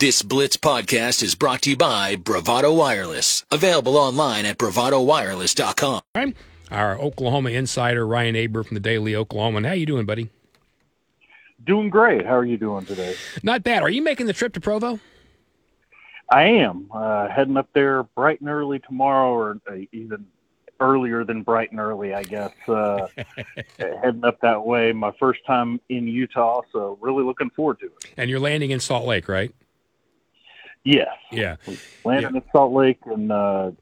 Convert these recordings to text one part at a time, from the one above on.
This Blitz podcast is brought to you by Bravado Wireless. Available online at bravadowireless.com. Our Oklahoma insider Ryan Aber from the Daily Oklahoman. How you doing, buddy? Doing great. How are you doing today? Not bad. Are you making the trip to Provo? I am uh, heading up there bright and early tomorrow, or uh, even earlier than bright and early, I guess. Uh, heading up that way. My first time in Utah, so really looking forward to it. And you're landing in Salt Lake, right? Yes. Yeah. Landing yeah. in Salt Lake and uh,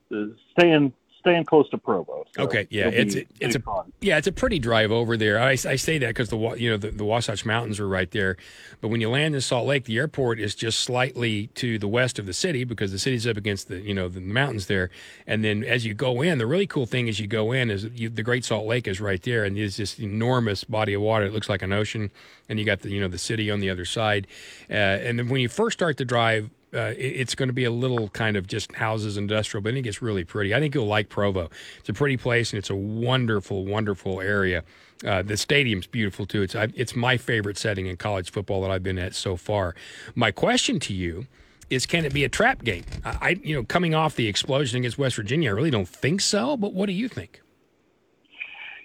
staying staying close to Provo. So okay, yeah, it's a, it's a fun. yeah, it's a pretty drive over there. I, I say that because the you know the, the Wasatch Mountains are right there, but when you land in Salt Lake, the airport is just slightly to the west of the city because the city's up against the you know the mountains there, and then as you go in, the really cool thing as you go in is you, the Great Salt Lake is right there, and there's this enormous body of water. It looks like an ocean, and you got the you know the city on the other side, uh, and then when you first start to drive uh, it's going to be a little kind of just houses industrial, but I think it's really pretty. I think you'll like Provo. It's a pretty place and it's a wonderful, wonderful area. Uh, the stadium's beautiful too. It's it's my favorite setting in college football that I've been at so far. My question to you is, can it be a trap game? I, you know, coming off the explosion against West Virginia, I really don't think so. But what do you think?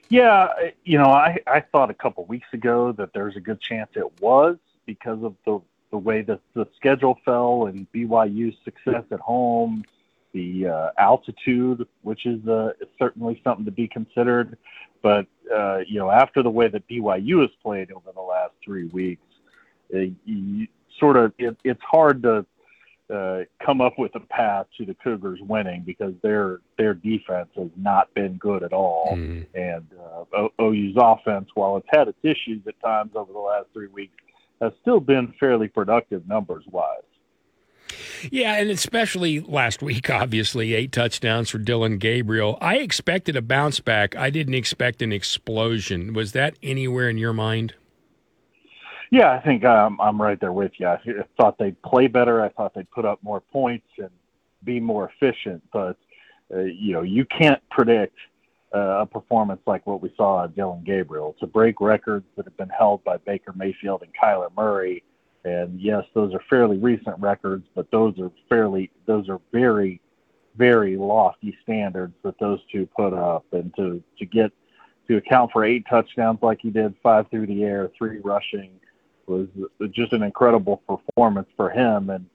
Yeah, you know, I I thought a couple weeks ago that there's a good chance it was because of the the way that the schedule fell and BYU's success at home, the uh, altitude, which is uh, certainly something to be considered. But uh, you know, after the way that BYU has played over the last three weeks, uh, you, sort of it, it's hard to uh, come up with a path to the Cougars winning because their their defense has not been good at all, mm-hmm. and uh, OU's offense, while it's had its issues at times over the last three weeks, has still been fairly productive numbers wise. Yeah, and especially last week, obviously, eight touchdowns for Dillon Gabriel. I expected a bounce back. I didn't expect an explosion. Was that anywhere in your mind? Yeah, I think um, I'm right there with you. I thought they'd play better. I thought they'd put up more points and be more efficient. But, uh, you know, you can't predict – a performance like what we saw at Dillon Gabriel. To break records that have been held by Baker Mayfield and Kyler Murray, and yes, those are fairly recent records, but those are fairly those are very, very lofty standards that those two put up, and to to get to account for eight touchdowns like he did, five through the air, three rushing, was just an incredible performance for him. And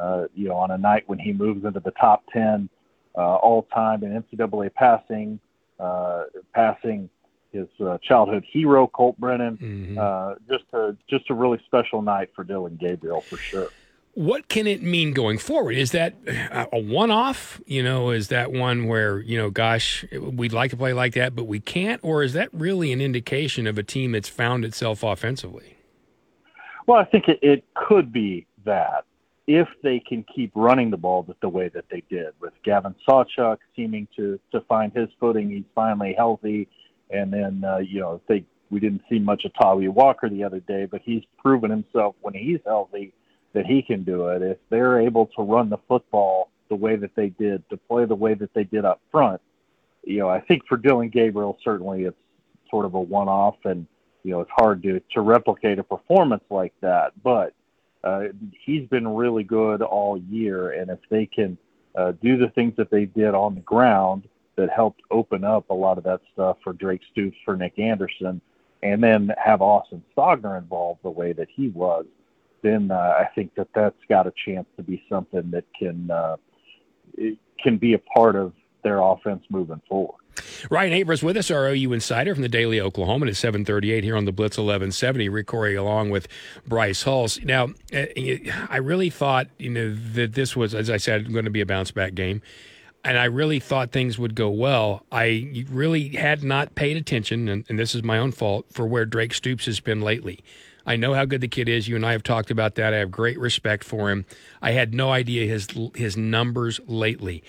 uh, you know, on a night when he moves into the top ten uh, all time in NCAA passing uh, passing his uh, childhood hero Colt Brennan. Mm-hmm. Uh, just a just a really special night for Dillon Gabriel for sure. What can it mean going forward? Is that a one-off? You know, is that one where you know, gosh, we'd like to play like that, but we can't, or is that really an indication of a team that's found itself offensively? Well, I think it, it could be that if they can keep running the ball the way that they did, with Gavin Sawchuk seeming to to find his footing, he's finally healthy, and then uh, you know they we didn't see much of Tawee Walker the other day, but he's proven himself when he's healthy that he can do it. If they're able to run the football the way that they did, to play the way that they did up front, you know, I think for Dillon Gabriel certainly it's sort of a one-off, and you know it's hard to to replicate a performance like that, but uh, he's been really good all year, and if they can uh, do the things that they did on the ground that helped open up a lot of that stuff for Drake Stoops, for Nic Anderson, and then have Austin Stogner involved the way that he was, then uh, I think that that's got a chance to be something that can uh, can be a part of their offense moving forward. Ryan Abrams with us, our OU insider from the Daily Oklahoma at 738 here on the Blitz 1170, Rick Couri along with Bryce Hulse. Now, uh, I really thought, you know, that this was, as I said, going to be a bounce back game. And I really thought things would go well. I really had not paid attention, and, and this is my own fault, for where Drake Stoops has been lately. I know how good the kid is. You and I have talked about that. I have great respect for him. I had no idea his his numbers lately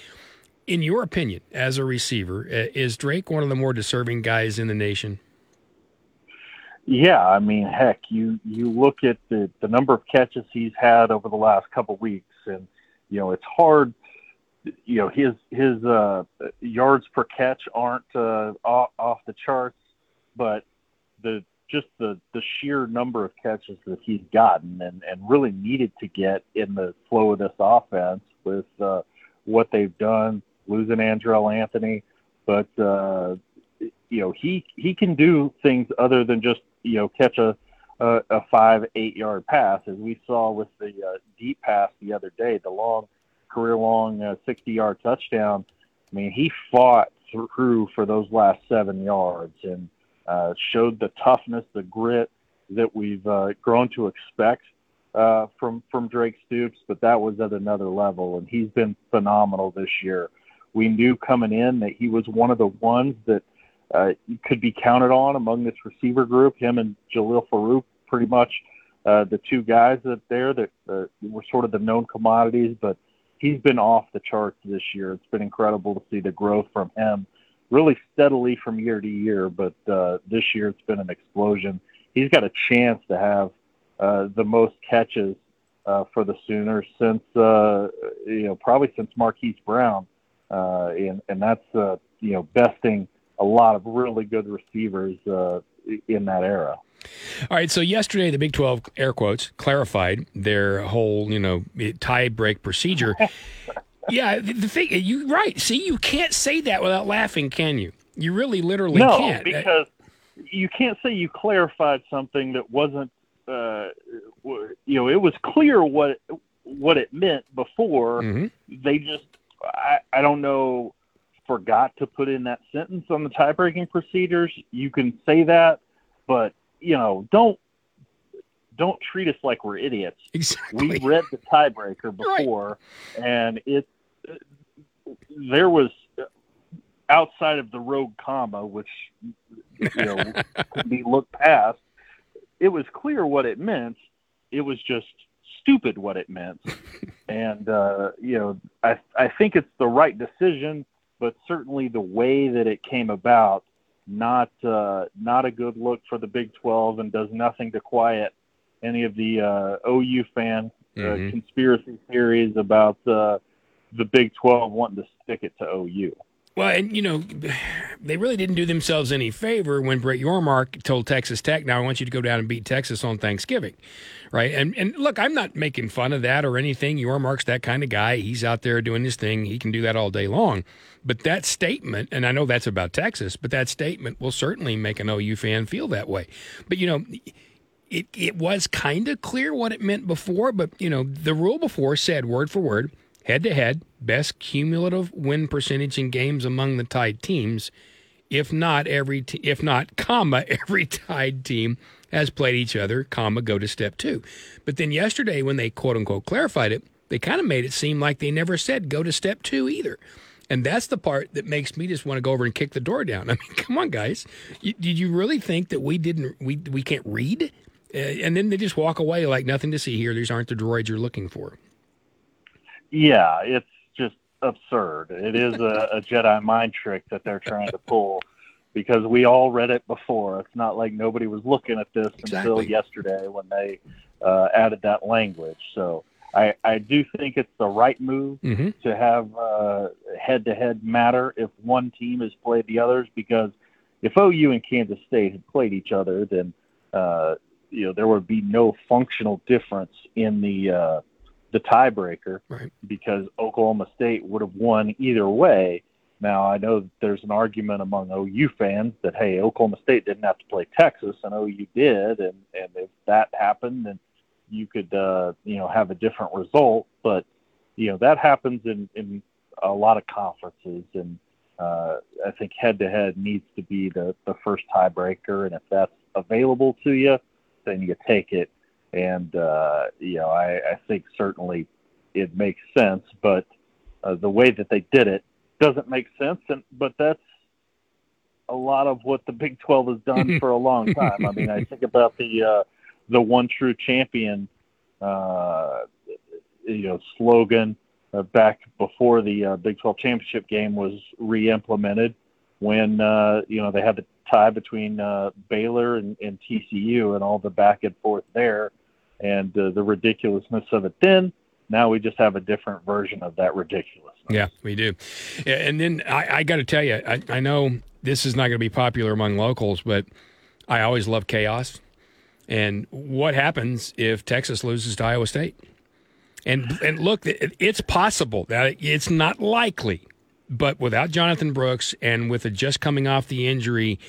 in your opinion, as a receiver, uh, is Drake one of the more deserving guys in the nation? Yeah, I mean, heck, you you look at the the number of catches he's had over the last couple of weeks, and you know it's hard. You know his his uh, yards per catch aren't uh, off, off the charts, but the just the the sheer number of catches that he's gotten and and really needed to get in the flow of this offense with uh, what they've done losing Andrel Anthony, but uh, you know he he can do things other than just you know catch a a, a five eight yard pass as we saw with the uh, deep pass the other day, the long career long uh, 60 yard touchdown. I mean, he fought through for those last seven yards and uh, showed the toughness, the grit that we've uh, grown to expect uh, from from Drake Stoops. But that was at another level, and he's been phenomenal this year. We knew coming in that he was one of the ones that uh, could be counted on among this receiver group. Him and Jalil Farooq, pretty much uh, the two guys that there that uh, were sort of the known commodities, but he's been off the charts this year. It's been incredible to see the growth from him, really steadily from year to year. But uh, this year it's been an explosion. He's got a chance to have uh, the most catches uh, for the Sooners since uh, you know probably since Marquise Brown, and and that's uh, you know besting a lot of really good receivers uh, in that era. All right, so yesterday the Big 12 air quotes clarified their whole, you know, tie break procedure. yeah, the, the thing you right. See, you can't say that without laughing, can you? You really literally no, can't. because you can't say you clarified something that wasn't uh, you know, it was clear what what it meant before. Mm-hmm. They just I, I don't know forgot to put in that sentence on the tie breaking procedures. You can say that, but you know, don't don't treat us like we're idiots. Exactly. We read the tiebreaker before, right. and it there was uh, outside of the rogue comma, which you know could be looked past. It was clear what it meant. It was just stupid what it meant, and uh, you know, I I think it's the right decision, but certainly the way that it came about not uh, not a good look for the Big 12 and does nothing to quiet any of the uh, OU fan uh, mm-hmm. conspiracy theories about uh, the Big 12 wanting to stick it to OU. Well, and you know, they really didn't do themselves any favor when Brett Yormark told Texas Tech, "Now I want you to go down and beat Texas on Thanksgiving." right? And and look, I'm not making fun of that or anything. Yormark's that kind of guy. He's out there doing his thing. He can do that all day long. But that statement, and I know that's about Texas, but that statement will certainly make an OU fan feel that way. But you know, it it was kind of clear what it meant before, but you know, the rule before said word for word, head to head, best cumulative win percentage in games among the tied teams. If not every, t- if not comma every tied team has played each other, comma, go to step two. But then yesterday, when they quote unquote clarified it, they kind of made it seem like they never said go to step two either. And that's the part that makes me just want to go over and kick the door down. I mean, come on, guys. You, did you really think that we didn't, we, we can't read? Uh, and then they just walk away like nothing to see here. These aren't the droids you're looking for. Yeah, it's just absurd. It is a, a Jedi mind trick that they're trying to pull because we all read it before. It's not like nobody was looking at this exactly. until yesterday when they uh, added that language. So I, I do think it's the right move mm-hmm. to have head to head matter if one team has played the others because if OU and Kansas State had played each other, then uh, you know there would be no functional difference in the uh, the tiebreaker right. because Oklahoma State would have won either way. Now I know that there's an argument among OU fans that hey, Oklahoma State didn't have to play Texas and OU did, and and if that happened, then you could uh, you know have a different result. But you know that happens in in a lot of conferences, and uh, I think head to head needs to be the the first tiebreaker, and if that's available to you, then you take it. And uh, you know I, I think certainly it makes sense, but uh, the way that they did it doesn't make sense. And but that's a lot of what the Big 12 has done for a long time. I mean, I think about the uh, the one true champion, uh, you know, slogan uh, back before the uh, Big 12 championship game was re-implemented when uh, you know they had the tie between uh, Baylor and, and TCU and all the back and forth there, and uh, the ridiculousness of it then. Now we just have a different version of that ridiculousness. Yeah, we do. And then I, I got to tell you, I, I know this is not going to be popular among locals, but I always love chaos. And what happens if Texas loses to Iowa State? And and look, it's possible that it's not likely, but without Jonathan Brooks and with a just coming off the injury,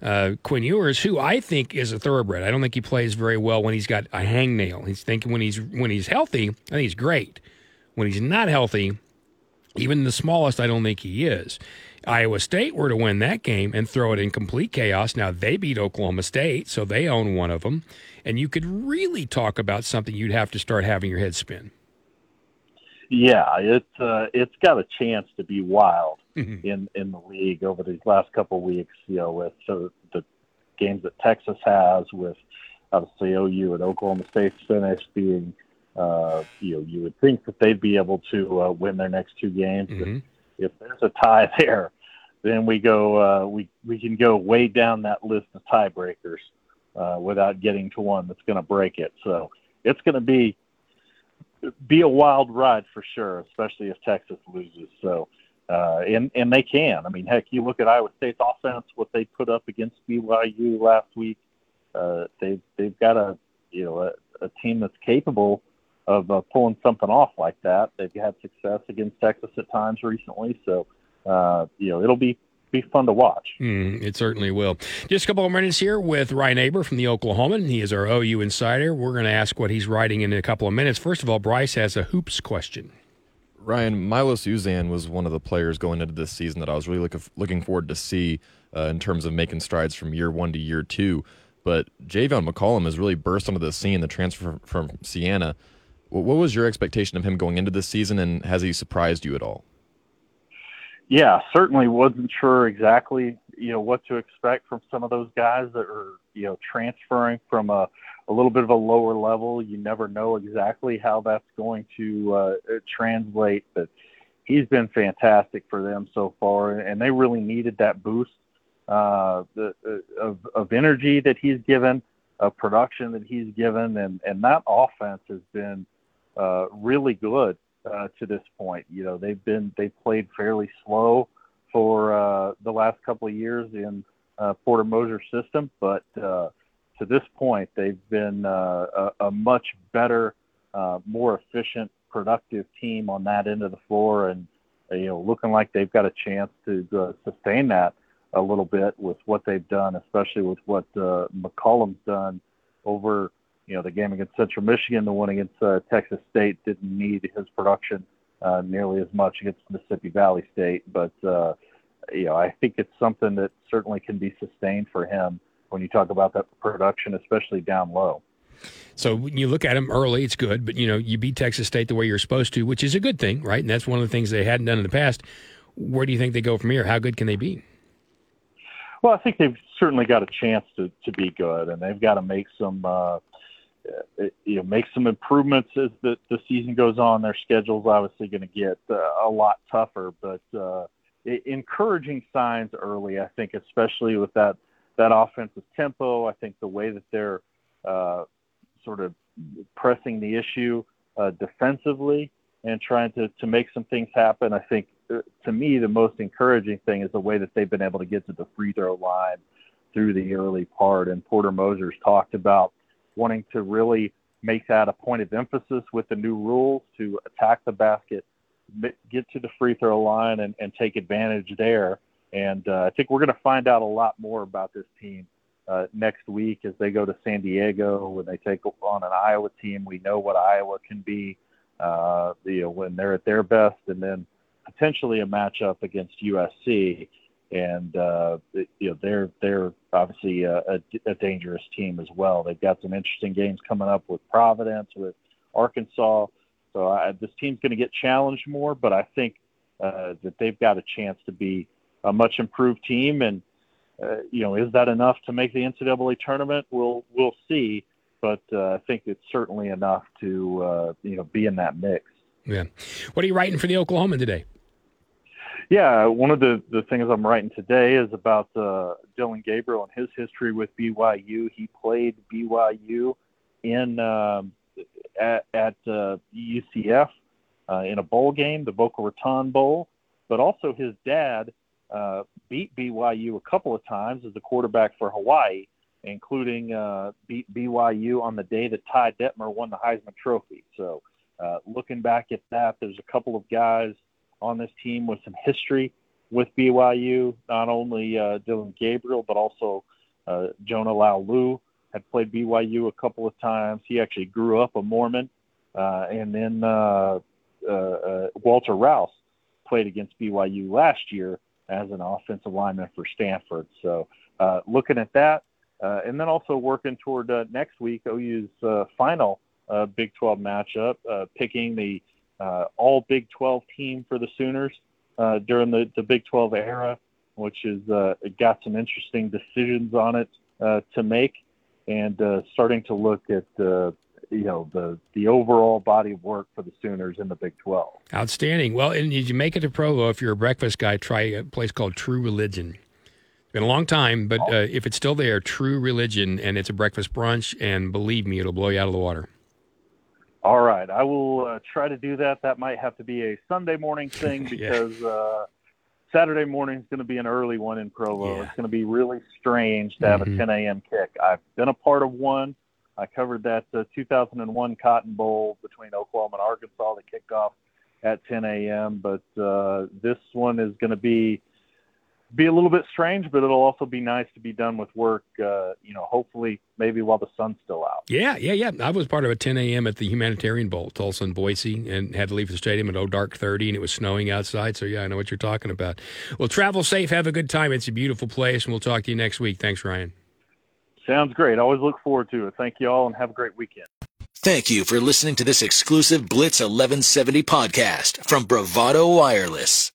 uh, Quinn Ewers, who I think is a thoroughbred. I don't think he plays very well when he's got a hangnail. He's thinking when he's when he's healthy, I think he's great. When he's not healthy, even the smallest, I don't think he is. Iowa State were to win that game and throw it in complete chaos. Now they beat Oklahoma State, so they own one of them. And you could really talk about something you'd have to start having your head spin. Yeah, it's uh, it's got a chance to be wild mm-hmm. in in the league over these last couple of weeks. You know, with the, the games that Texas has, with obviously OU and Oklahoma State finish being, uh, you know, you would think that they'd be able to uh, win their next two games. Mm-hmm if there's a tie there, then we go uh, we we can go way down that list of tiebreakers uh, without getting to one that's going to break it. So it's going to be be a wild ride for sure, especially if Texas loses. So uh, and and they can. I mean, heck, you look at Iowa State's offense, what they put up against BYU last week. Uh, they they've got a you know a, a team that's capable of uh, pulling something off like that. They've had success against Texas at times recently, so uh, you know it'll be be fun to watch. Mm, it certainly will. Just a couple of minutes here with Ryan Aber from the Oklahoman. He is our OU insider. We're going to ask what he's writing in a couple of minutes. First of all, Bryce has a hoops question. Ryan, Milos Uzan was one of the players going into this season that I was really looking looking forward to see uh, in terms of making strides from year one to year two. But Javian McCollum has really burst onto the scene, the transfer from Siena. What was your expectation of him going into this season, and has he surprised you at all? Yeah, certainly wasn't sure exactly you know what to expect from some of those guys that are you know transferring from a, a little bit of a lower level. You never know exactly how that's going to uh, translate, but he's been fantastic for them so far, and they really needed that boost uh, the, uh, of, of energy that he's given, of production that he's given, and and that offense has been uh, really good uh, to this point. You know, they've been they played fairly slow for uh, the last couple of years in uh, Porter Moser's system, but uh, to this point, they've been uh, a, a much better, uh, more efficient, productive team on that end of the floor, and uh, you know, looking like they've got a chance to uh, sustain that a little bit with what they've done, especially with what uh, McCollum's done over you know, the game against Central Michigan, the one against uh, Texas State didn't need his production uh, nearly as much against Mississippi Valley State. But, uh, you know, I think it's something that certainly can be sustained for him when you talk about that production, especially down low. So when you look at him early, it's good, but you know you beat Texas State the way you're supposed to, which is a good thing, right? And that's one of the things they hadn't done in the past. Where do you think they go from here? How good can they be? Well, I think they've certainly got a chance to to be good, and they've got to make some uh, uh, you know make some improvements as the, the season goes on. Their schedule's obviously going to get uh, a lot tougher, but uh, encouraging signs early. I think, especially with that that offensive tempo. I think the way that they're uh, sort of pressing the issue uh, defensively and trying to to make some things happen. I think uh, to me the most encouraging thing is the way that they've been able to get to the free throw line through the early part. And Porter Moser's talked about wanting to really make that a point of emphasis with the new rules to attack the basket, get to the free throw line, and, and take advantage there. And uh, I think we're going to find out a lot more about this team uh, next week as they go to San Diego when they take on an Iowa team. We know what Iowa can be, uh, you know, when they're at their best, and then potentially a matchup against USC and uh, you know they're they're obviously a, a, a, dangerous team as well. They've got some interesting games coming up with Providence, with Arkansas. So I, this team's going to get challenged more, but I think uh, that they've got a chance to be a much improved team. And uh, you know, is that enough to make the NCAA tournament? We'll we'll see. But uh, I think it's certainly enough to uh, you know be in that mix. Yeah. What are you writing for the Oklahoma today? Yeah, one of the, the things I'm writing today is about uh, Dillon Gabriel and his history with BYU. He played BYU in um, at, at uh, UCF uh, in a bowl game, the Boca Raton Bowl, but also his dad uh, beat BYU a couple of times as the quarterback for Hawaii including uh, B- BYU on the day that Ty Detmer won the Heisman Trophy. So, uh, looking back at that, there's a couple of guys on this team with some history with BYU. Not only uh, Dillon Gabriel, but also uh, Jonah Laulu had played BYU a couple of times. He actually grew up a Mormon, uh, and then uh, uh, uh, Walter Rouse played against BYU last year as an offensive lineman for Stanford. So uh, looking at that, uh, and then also working toward next week OU's final Big 12 matchup, picking the uh, all Big 12 team for the Sooners uh, during the, the Big 12 era, which has uh, got some interesting decisions on it uh, to make, and uh, starting to look at uh, you know the the overall body of work for the Sooners in the Big 12. Outstanding. Well, and you make it to Provo if you're a breakfast guy. Try a place called True Religion. It's been a long time, but uh, if it's still there, True Religion, and it's a breakfast brunch, and believe me, it'll blow you out of the water. All right, I will uh, try to do that. That might have to be a Sunday morning thing because yeah. uh, Saturday morning is going to be an early one in Provo. Yeah. It's going to be really strange to have mm-hmm. a 10 a.m. kick. I've been a part of one. I covered that uh, 2001 Cotton Bowl between Oklahoma and Arkansas that kicked off at 10 a.m. But uh, this one is going to be be a little bit strange, but it'll also be nice to be done with work. Uh, you know, hopefully, maybe while the sun's still out. Yeah, yeah, yeah. I was part of a 10 a.m. at the Humanitarian Bowl, Tulsa and Boise, and had to leave the stadium at oh dark 30, and it was snowing outside. So yeah, I know what you're talking about. Well, travel safe, have a good time. It's a beautiful place, and we'll talk to you next week. Thanks, Ryan. Sounds great. Always look forward to it. Thank you all, and have a great weekend. Thank you for listening to this exclusive Blitz 1170 podcast from Bravado Wireless.